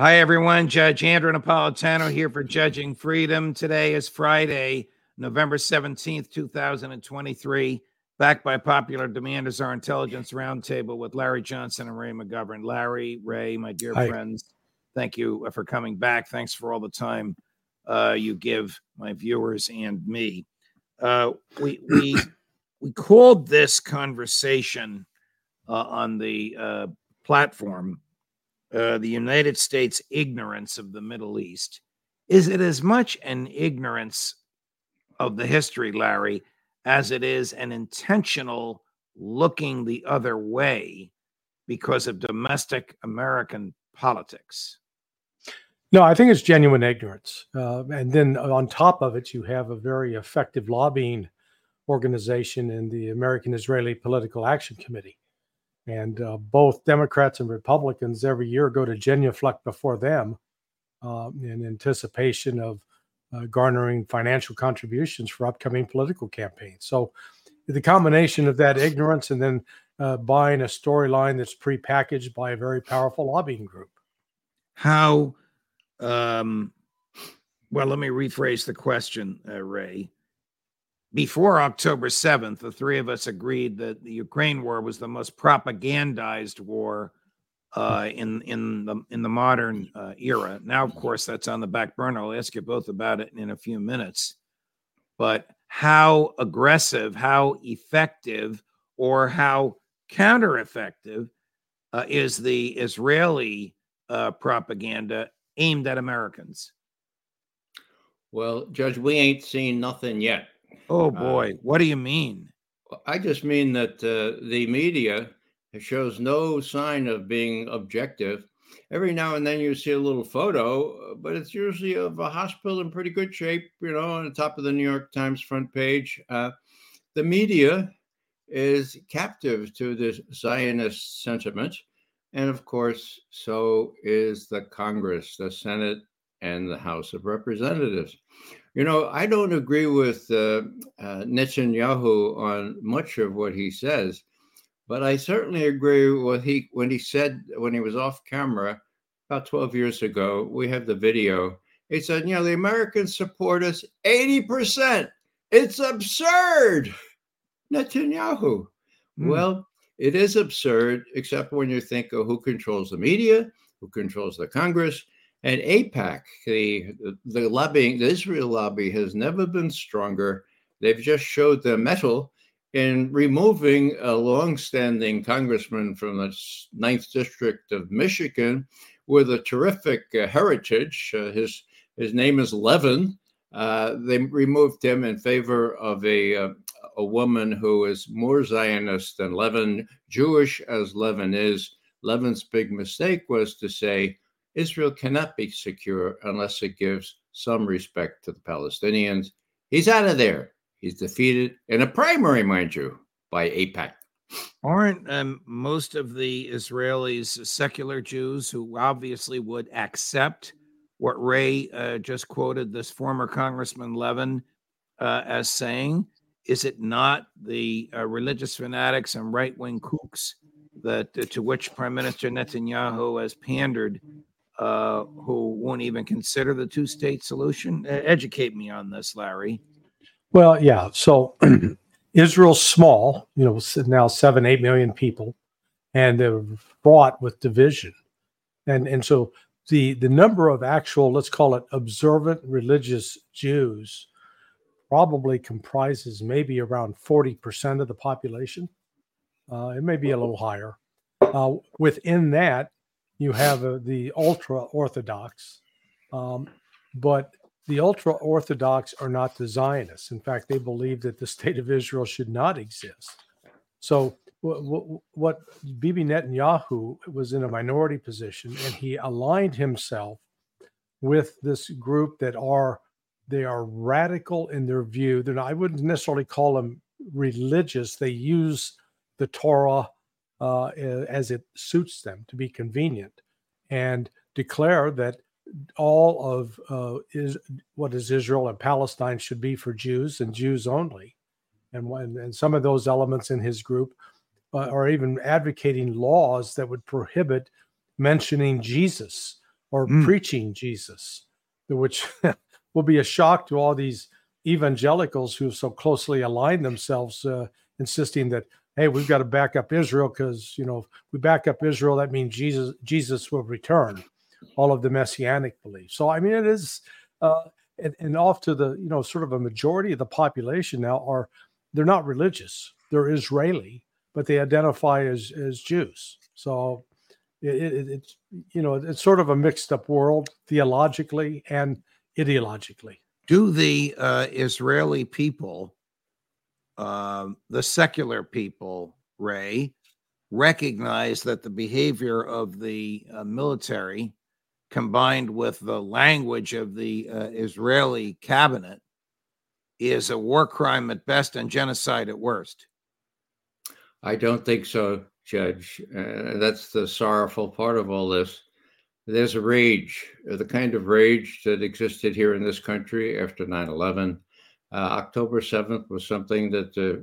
Hi, everyone. Judge Andrew Napolitano here for Judging Freedom. Today is Friday, November 17th, 2023. Back by popular demand is our intelligence roundtable with Larry Johnson and Ray McGovern. Larry, Ray, my dear Hi. friends, thank you for coming back. Thanks for all the time uh, you give my viewers and me. Uh, we we we called this conversation uh, on the uh, platform uh, the United States ignorance of the Middle East. Is it as much an ignorance of the history, Larry, as it is an intentional looking the other way because of domestic American politics? No, I think it's genuine ignorance. Uh, and then on top of it, you have a very effective lobbying organization in the American Israeli Political Action Committee. And uh, both Democrats and Republicans every year go to genuflect before them uh, in anticipation of uh, garnering financial contributions for upcoming political campaigns. So the combination of that ignorance and then uh, buying a storyline that's prepackaged by a very powerful lobbying group. How, um, well, let me rephrase the question, uh, Ray. Before October 7th, the three of us agreed that the Ukraine war was the most propagandized war uh, in in the in the modern uh, era. Now, of course, that's on the back burner. I'll ask you both about it in a few minutes. But how aggressive, how effective, or how counter effective uh, is the Israeli uh, propaganda aimed at Americans? Well, Judge, we ain't seen nothing yet. Oh Uh, boy, what do you mean? I just mean that uh, the media shows no sign of being objective. Every now and then you see a little photo, uh, but it's usually of a hospital in pretty good shape, you know, on the top of the New York Times front page. Uh, the media is captive to this Zionist sentiment. And of course, so is the Congress, the Senate, and the House of Representatives. You know, I don't agree with uh, uh, Netanyahu on much of what he says, but I certainly agree with he when he said when he was off camera about 12 years ago. We have the video. He said, "You know, the Americans support us 80%. It's absurd." Netanyahu. Hmm. Well, it is absurd, except when you think of who controls the media, who controls the Congress, and AIPAC, the the lobbying, the Israel lobby has never been stronger. They've just showed their mettle in removing a longstanding congressman from the ninth district of Michigan with a terrific uh, heritage. Uh, his his name is Levin. Uh, they removed him in favor of a uh, a woman who is more Zionist than Levin, Jewish as Levin is. Levin's big mistake was to say Israel cannot be secure unless it gives some respect to the Palestinians. He's out of there. He's defeated in a primary, mind you, by AIPAC. Aren't um, most of the Israelis secular Jews who obviously would accept what Ray uh, just quoted this former Congressman Levin uh, as saying? Is it not the uh, religious fanatics and right wing kooks that to which Prime Minister Netanyahu has pandered, uh, who won't even consider the two state solution? Educate me on this, Larry. Well, yeah. So Israel's small, you know, now seven, eight million people, and they're fraught with division. And, and so the, the number of actual, let's call it observant religious Jews, probably comprises maybe around 40% of the population. Uh, it may be a little higher. Uh, within that, you have the ultra Orthodox, um, but the ultra Orthodox are not the Zionists. In fact, they believe that the state of Israel should not exist. So, what, what Bibi Netanyahu was in a minority position, and he aligned himself with this group that are they are radical in their view. Not, I wouldn't necessarily call them religious. They use the Torah uh, as it suits them to be convenient and declare that all of uh, is what is Israel and Palestine should be for Jews and Jews only. And when, and some of those elements in his group uh, are even advocating laws that would prohibit mentioning Jesus or mm. preaching Jesus, which will be a shock to all these evangelicals who so closely align themselves, uh, insisting that hey, we've got to back up Israel because you know if we back up Israel, that means Jesus Jesus will return. All of the messianic beliefs. So I mean, it is, uh, and, and off to the you know sort of a majority of the population now are they're not religious. They're Israeli, but they identify as as Jews. So it, it, it's you know it's sort of a mixed up world theologically and ideologically. Do the uh, Israeli people, uh, the secular people, Ray, recognize that the behavior of the uh, military, combined with the language of the uh, Israeli cabinet, is a war crime at best and genocide at worst? I don't think so, Judge. Uh, that's the sorrowful part of all this there's a rage, the kind of rage that existed here in this country after 9 11. Uh, October 7th was something that, uh,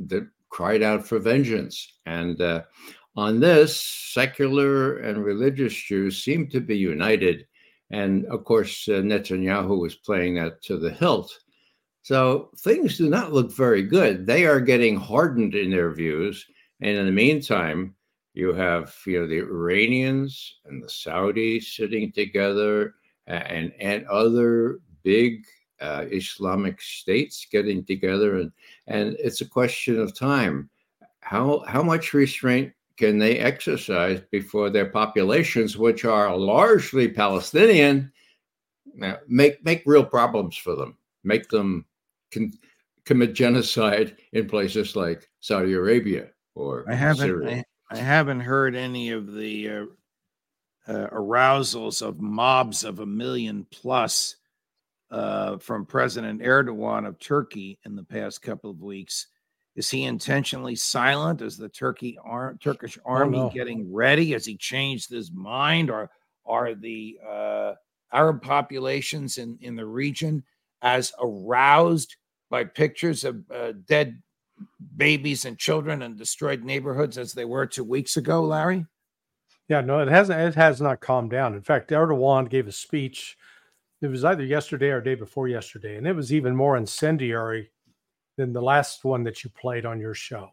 that cried out for vengeance. And uh, on this, secular and religious Jews seem to be united. And of course, uh, Netanyahu was playing that to the hilt. So things do not look very good. They are getting hardened in their views. And in the meantime, you have you know the Iranians and the Saudis sitting together, and and other big uh, Islamic states getting together, and and it's a question of time. How how much restraint can they exercise before their populations, which are largely Palestinian, make make real problems for them, make them con- commit genocide in places like Saudi Arabia or I haven't Syria. I haven't heard any of the uh, uh, arousals of mobs of a million plus uh, from President Erdogan of Turkey in the past couple of weeks. Is he intentionally silent? Is the Turkey ar- Turkish army getting ready? Has he changed his mind, or are the uh, Arab populations in in the region as aroused by pictures of uh, dead babies and children and destroyed neighborhoods as they were two weeks ago, Larry? Yeah, no, it hasn't. It has not calmed down. In fact, Erdogan gave a speech. It was either yesterday or day before yesterday, and it was even more incendiary than the last one that you played on your show.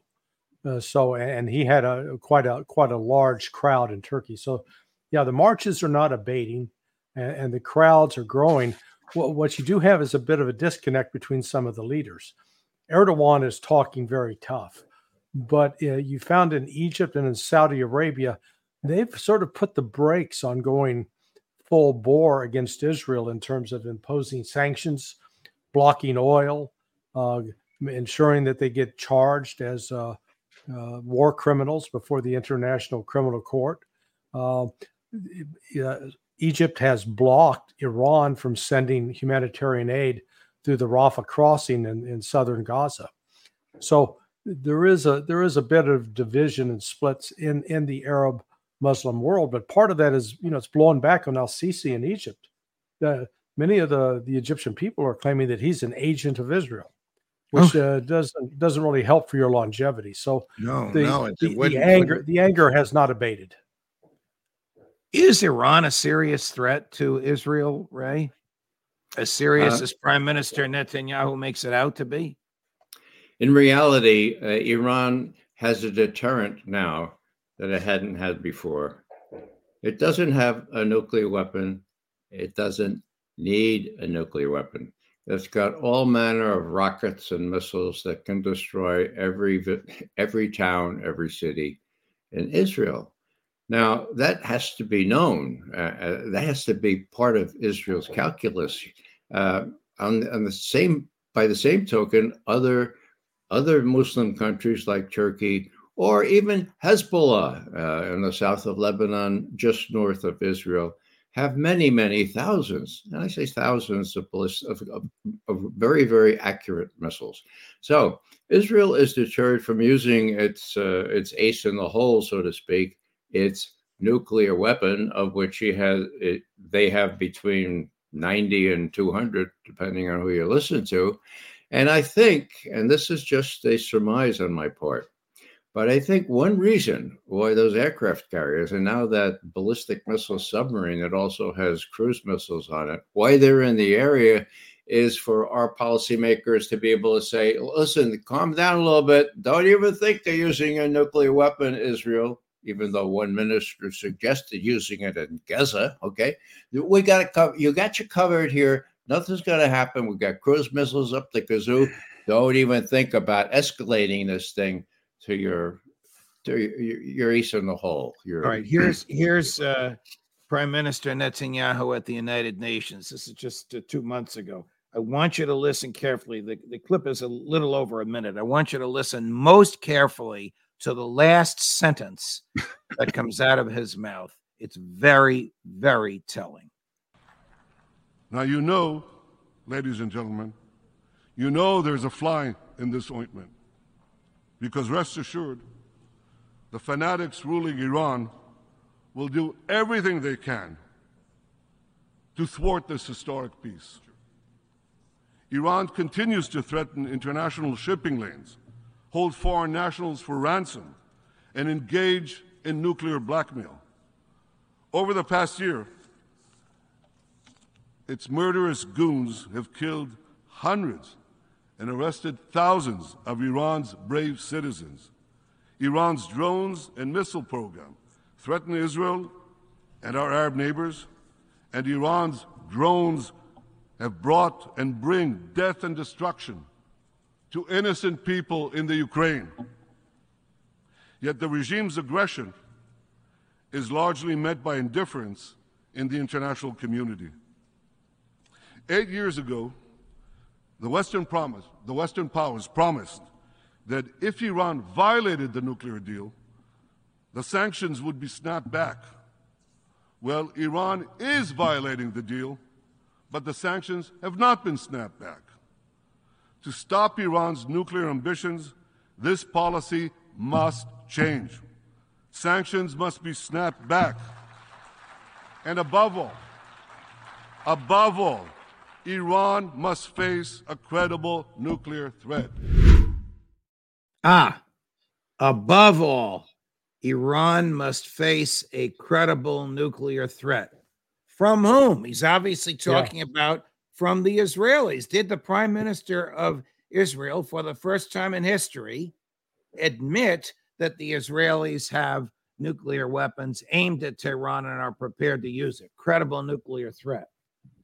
Uh, so, and he had a quite a quite a large crowd in Turkey. So, yeah, the marches are not abating, and, and the crowds are growing. What, what you do have is a bit of a disconnect between some of the leaders. Erdogan is talking very tough. But uh, you found in Egypt and in Saudi Arabia, they've sort of put the brakes on going full bore against Israel in terms of imposing sanctions, blocking oil, uh, ensuring that they get charged as uh, uh war criminals before the International Criminal Court. Uh, Egypt has blocked Iran from sending humanitarian aid through the Rafah crossing in, in southern Gaza. So there is a there is a bit of division and splits in in the Arab Muslim world, but part of that is you know it's blown back on Al Sisi in Egypt. The, many of the the Egyptian people are claiming that he's an agent of Israel, which oh. uh, doesn't doesn't really help for your longevity. So no, the, no, it, the, the anger the anger has not abated. Is Iran a serious threat to Israel, Ray? as serious uh, as Prime Minister Netanyahu makes it out to be? in reality, uh, Iran has a deterrent now that it hadn't had before. It doesn't have a nuclear weapon. It doesn't need a nuclear weapon. It's got all manner of rockets and missiles that can destroy every every town, every city in Israel. Now that has to be known. Uh, uh, that has to be part of Israel's calculus. Uh, on, on the same, by the same token, other other Muslim countries like Turkey or even Hezbollah uh, in the south of Lebanon, just north of Israel, have many, many thousands, and I say thousands of, of, of, very, very accurate missiles. So Israel is deterred from using its uh, its ace in the hole, so to speak, its nuclear weapon, of which he has it, they have between 90 and 200, depending on who you listen to. And I think, and this is just a surmise on my part, but I think one reason why those aircraft carriers, and now that ballistic missile submarine that also has cruise missiles on it, why they're in the area is for our policymakers to be able to say, listen, calm down a little bit. Don't even think they're using a nuclear weapon, Israel, even though one minister suggested using it in Gaza. Okay. We got. You got you covered here. Nothing's going to happen. We've got cruise missiles up the kazoo. Don't even think about escalating this thing to your to your, your ace in the hole. Your, All right, here's here's uh, Prime Minister Netanyahu at the United Nations. This is just uh, two months ago. I want you to listen carefully. The, the clip is a little over a minute. I want you to listen most carefully to the last sentence that comes out of his mouth. It's very, very telling. Now, you know, ladies and gentlemen, you know there's a fly in this ointment. Because rest assured, the fanatics ruling Iran will do everything they can to thwart this historic peace. Iran continues to threaten international shipping lanes, hold foreign nationals for ransom, and engage in nuclear blackmail. Over the past year, its murderous goons have killed hundreds and arrested thousands of Iran's brave citizens. Iran's drones and missile program threaten Israel and our Arab neighbors, and Iran's drones have brought and bring death and destruction to innocent people in the Ukraine. Yet the regime's aggression is largely met by indifference in the international community. Eight years ago, the Western promise, the Western powers promised that if Iran violated the nuclear deal, the sanctions would be snapped back. Well, Iran is violating the deal, but the sanctions have not been snapped back. To stop Iran's nuclear ambitions, this policy must change. Sanctions must be snapped back. And above all, above all, Iran must face a credible nuclear threat. Ah, above all, Iran must face a credible nuclear threat. From whom? He's obviously talking yeah. about from the Israelis. Did the prime minister of Israel, for the first time in history, admit that the Israelis have nuclear weapons aimed at Tehran and are prepared to use it? Credible nuclear threat.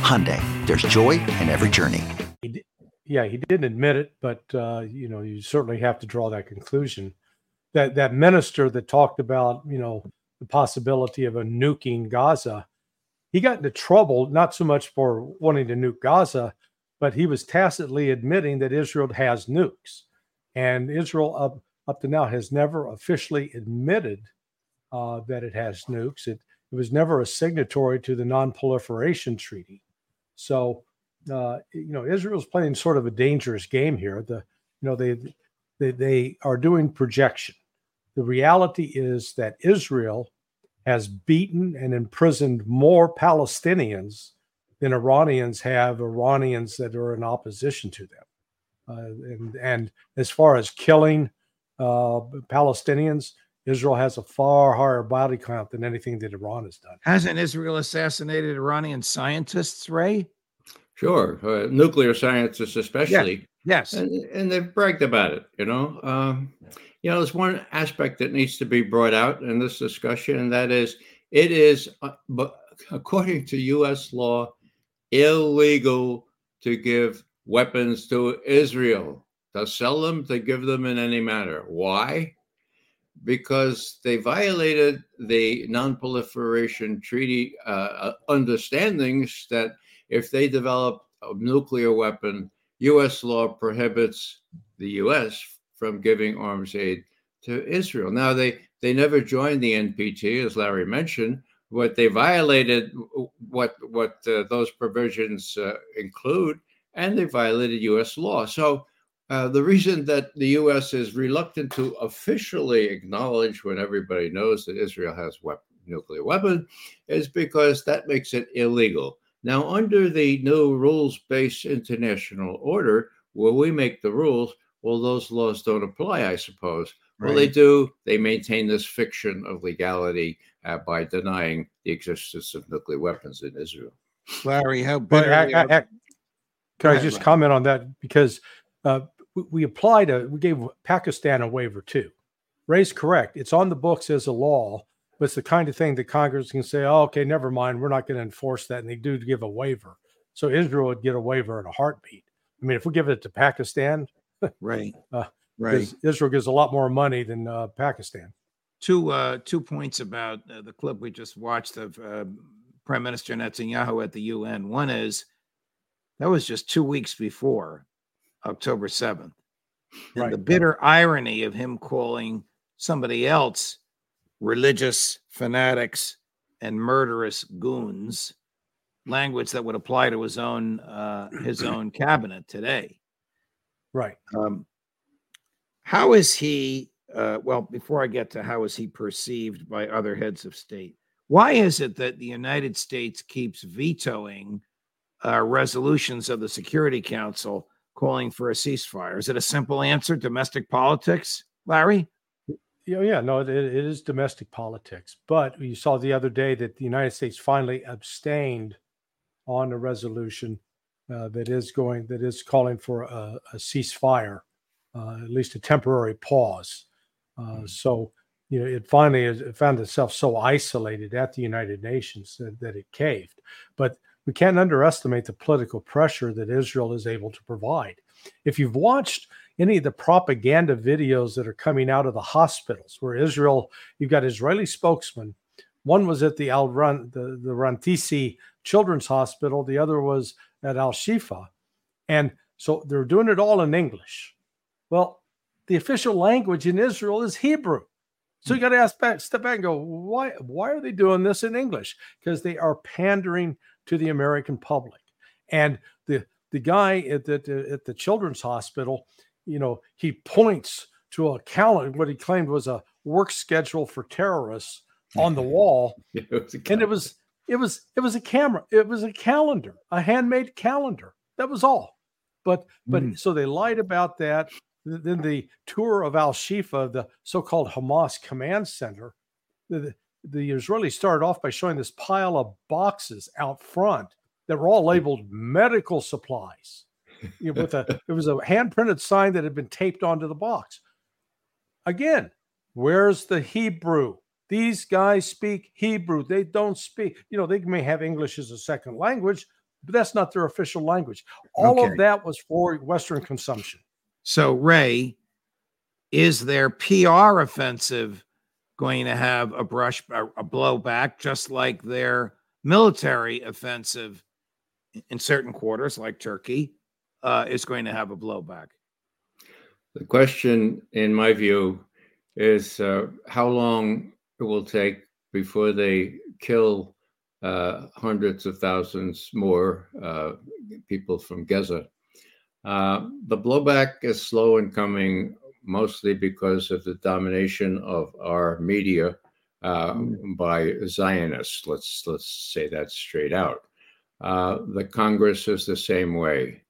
Hyundai, there's joy in every journey. yeah, he didn't admit it, but uh, you know, you certainly have to draw that conclusion. That that minister that talked about, you know, the possibility of a nuking Gaza, he got into trouble not so much for wanting to nuke Gaza, but he was tacitly admitting that Israel has nukes, and Israel up up to now has never officially admitted uh, that it has nukes. It it was never a signatory to the Non-Proliferation Treaty, so uh, you know Israel's playing sort of a dangerous game here. The you know they they they are doing projection. The reality is that Israel has beaten and imprisoned more Palestinians than Iranians have Iranians that are in opposition to them. Uh, and, and as far as killing uh, Palestinians, Israel has a far higher body count than anything that Iran has done. Hasn't Israel assassinated Iranian scientists, Ray? Sure, uh, nuclear scientists especially. Yes, and, and they've bragged about it. You know, um, you know, there's one aspect that needs to be brought out in this discussion, and that is, it is, uh, but according to U.S. law, illegal to give weapons to Israel, to sell them, to give them in any manner. Why? Because they violated the non-proliferation treaty uh, uh understandings that if they develop a nuclear weapon, U.S. law prohibits the U.S. from giving arms aid to Israel. Now, they, they never joined the NPT, as Larry mentioned, but they violated what, what uh, those provisions uh, include, and they violated U.S. law. So, uh, the reason that the U.S. is reluctant to officially acknowledge when everybody knows that Israel has weapon, nuclear weapon is because that makes it illegal. Now, under the new rules based international order, where we make the rules, well, those laws don't apply, I suppose. Right. Well, they do. They maintain this fiction of legality uh, by denying the existence of nuclear weapons in Israel. Larry, how but I, I, I, can I just comment on that? Because uh, we, we applied a, we gave Pakistan a waiver too. Ray's correct. It's on the books as a law, but it's the kind of thing that Congress can say, oh, okay, never mind, we're not going to enforce that. And they do give a waiver. So Israel would get a waiver in a heartbeat. I mean, if we give it to Pakistan, right, uh, right, Israel gives a lot more money than uh, Pakistan. Two uh, two points about uh, the clip we just watched of uh, Prime Minister Netanyahu at the UN. One is that was just two weeks before October seventh, and right. the bitter irony of him calling somebody else religious fanatics and murderous goons language that would apply to his own uh, his own cabinet today. Right. Um, how is he uh, well before i get to how is he perceived by other heads of state why is it that the united states keeps vetoing uh, resolutions of the security council calling for a ceasefire is it a simple answer domestic politics larry yeah, yeah, no, it, it is domestic politics. But you saw the other day that the United States finally abstained on a resolution uh, that is going that is calling for a, a ceasefire, uh, at least a temporary pause. Uh, mm-hmm. So you know, it finally it found itself so isolated at the United Nations that, that it caved. But we can't underestimate the political pressure that Israel is able to provide. If you've watched any of the propaganda videos that are coming out of the hospitals where Israel, you've got Israeli spokesmen. One was at the Al Run, the, the Rantisi Children's Hospital, the other was at Al Shifa. And so they're doing it all in English. Well, the official language in Israel is Hebrew. So you hmm. got to ask back, step back and go, why, why are they doing this in English? Because they are pandering to the American public. And the the guy at the at the children's hospital you know, he points to a calendar, what he claimed was a work schedule for terrorists on the wall. it and it was it was it was a camera, it was a calendar, a handmade calendar. That was all. But but mm. so they lied about that. Then the tour of Al Shifa, the so-called Hamas command center, the, the Israelis started off by showing this pile of boxes out front that were all labeled medical supplies you know, with a it was a hand printed sign that had been taped onto the box. Again, where's the Hebrew? These guys speak Hebrew. They don't speak, you know, they may have English as a second language, but that's not their official language. All Okay. of that was for Western consumption. So, Ray, is their PR offensive going to have a brush, a, blowback, just like their military offensive in certain quarters, like Turkey, uh, is going to have a blowback? The question, in my view, is uh, how long it will take before they kill uh, hundreds of thousands more uh, people from Gaza. Uh, the blowback is slow in coming, mostly because of the domination of our media uh, by Zionists. Let's let's say that straight out. Uh, the Congress is the same way.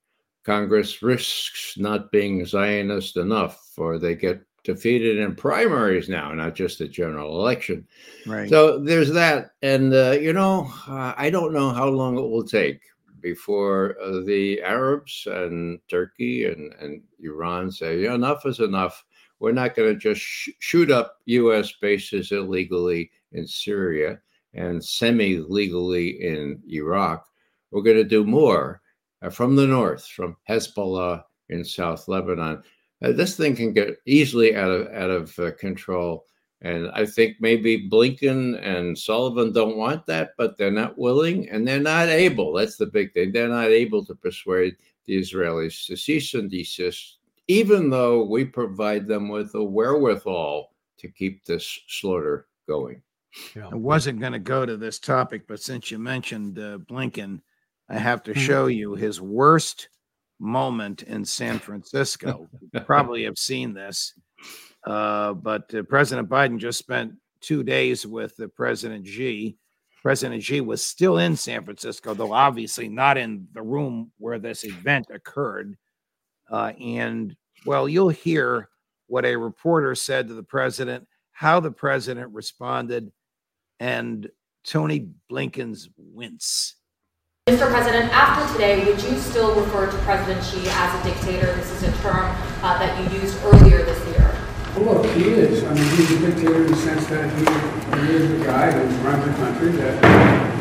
Congress risks not being Zionist enough, or they get defeated in primaries now, not just the general election. Right. So there's that, and uh, you know, uh, I don't know how long it will take before uh, the Arabs and Turkey and, and Iran say enough is enough. We're not going to just sh- shoot up U.S. bases illegally in Syria and semi-legally in Iraq. We're going to do more uh, from the north, from Hezbollah in South Lebanon. Uh, this thing can get easily out of out of uh, control. And I think maybe Blinken and Sullivan don't want that, but they're not willing and they're not able. That's the big thing. They're not able to persuade the Israelis to cease and desist, even though we provide them with the wherewithal to keep this slaughter going. Yeah. I wasn't going to go to this topic, but since you mentioned uh, Blinken, I have to Mhm. show you his worst moment in San Francisco. You probably have seen this, uh, but uh, President Biden just spent two days with uh, President Xi. President Xi was still in San Francisco, though obviously not in the room where this event occurred. Uh, and well, you'll hear what a reporter said to the president, how the president responded, and Tony Blinken's wince. Mr. President, after today, would you still refer to President Xi as a dictator? This is a term uh, that you used earlier this. Well, look, he is. I mean, he's a dictator in the sense that he, he is a guy who runs a country that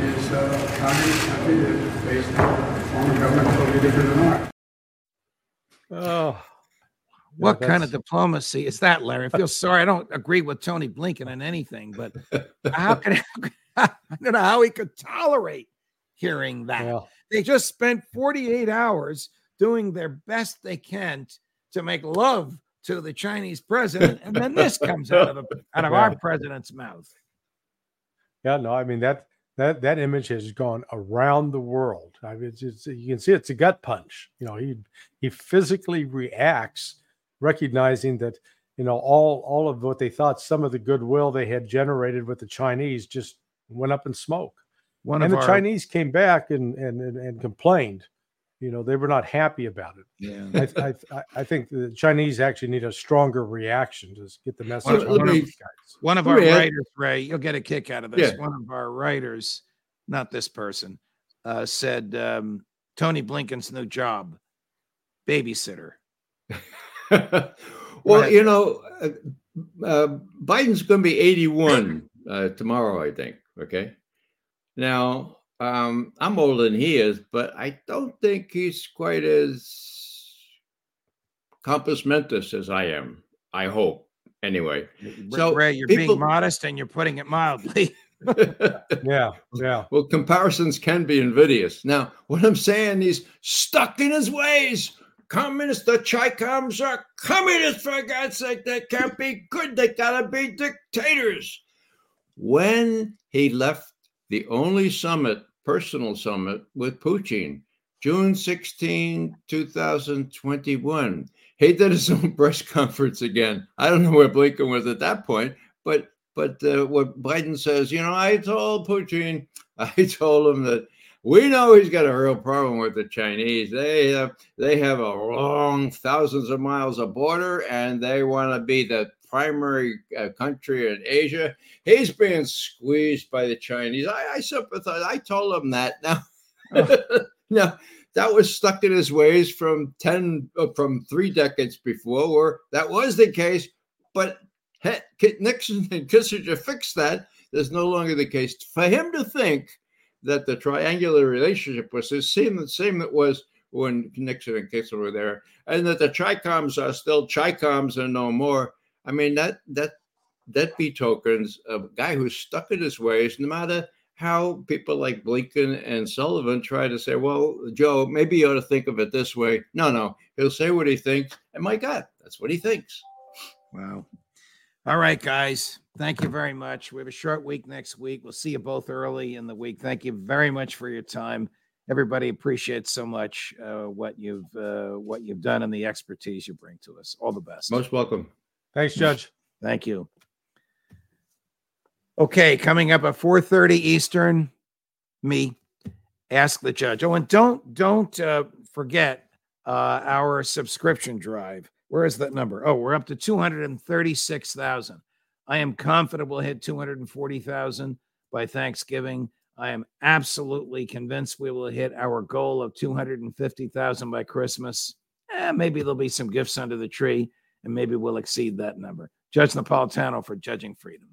is uh, a communist country that is based on a form of government totally different than ours. Oh, What kind of diplomacy is that, Larry? I feel sorry. I don't agree with Tony Blinken on anything, but how can I don't know how he could tolerate hearing that. well, They just spent 48 hours doing their best they can t- to make love to the Chinese president, and then this comes out of the, out of our president's mouth. yeah, no, I mean that that that image has gone around the world. I mean, it's, it's you can see it's a gut punch. You know, he he physically reacts, recognizing that you know all all of what they thought some of the goodwill they had generated with the Chinese just went up in smoke. One and the our, Chinese came back and, and and and complained. You know, they were not happy about it. yeah. I, I, I- I think the Chinese actually need a stronger reaction to get the message. Well, out me- these guys. One of our me writers, Ray, you'll get a kick out of this. Yeah. One of our writers, not this person, uh, said um, Tony Blinken's new job, babysitter. well, you know, uh, uh, Biden's going to be 81 uh, tomorrow, I think. Okay. Now, um, I'm older than he is, but I don't think he's quite as compos mentis as I am. I hope. Anyway. So, Ray, you're people- being modest and you're putting it mildly. Yeah, yeah. well, comparisons can be invidious. Now, what I'm saying, he's stuck in his ways. Communists, the Chicoms are communists, for God's sake. They can't be good. They gotta be dictators. When he left the only summit, personal summit with Putin, June 16, 2021, he did his own press conference again. I don't know where Blinken was at that point, but but uh, what Biden says, you know, I told Putin, I told him that we know he's got a real problem with the Chinese. They have they have a long thousands of miles of border, and they want to be the primary uh, country in Asia. He's being squeezed by the Chinese. I, I sympathize. I told him that. Now, now that was stuck in his ways from ten uh, from three decades before, where that was the case, but he- Nixon and Kissinger fixed that. There's no longer the case. For him to think that the triangular relationship was the same, the same that was when Nixon and Kissinger were there, and that the Chicoms are still Chicoms and no more. I mean that that that betokens a guy who's stuck in his ways, no matter how people like Blinken and Sullivan try to say, well, Joe, maybe you ought to think of it this way. No, no, he'll say what he thinks. And my God, that's what he thinks. Wow. All right, guys. Thank you very much. We have a short week next week. We'll see you both early in the week. Thank you very much for your time. Everybody appreciates so much uh, what you've uh, what you've done and the expertise you bring to us. All the best. Most welcome. Thanks, Judge. Thank you. Okay, coming up at 4:30 Eastern, me ask the judge. Oh, and don't don't uh, forget uh, our subscription drive. Where is that number? Oh, we're up to 236,000. I am confident we'll hit 240,000 by Thanksgiving. I am absolutely convinced we will hit our goal of 250,000 by Christmas. Eh, maybe there'll be some gifts under the tree, and maybe we'll exceed that number. Judge Napolitano for Judging Freedom.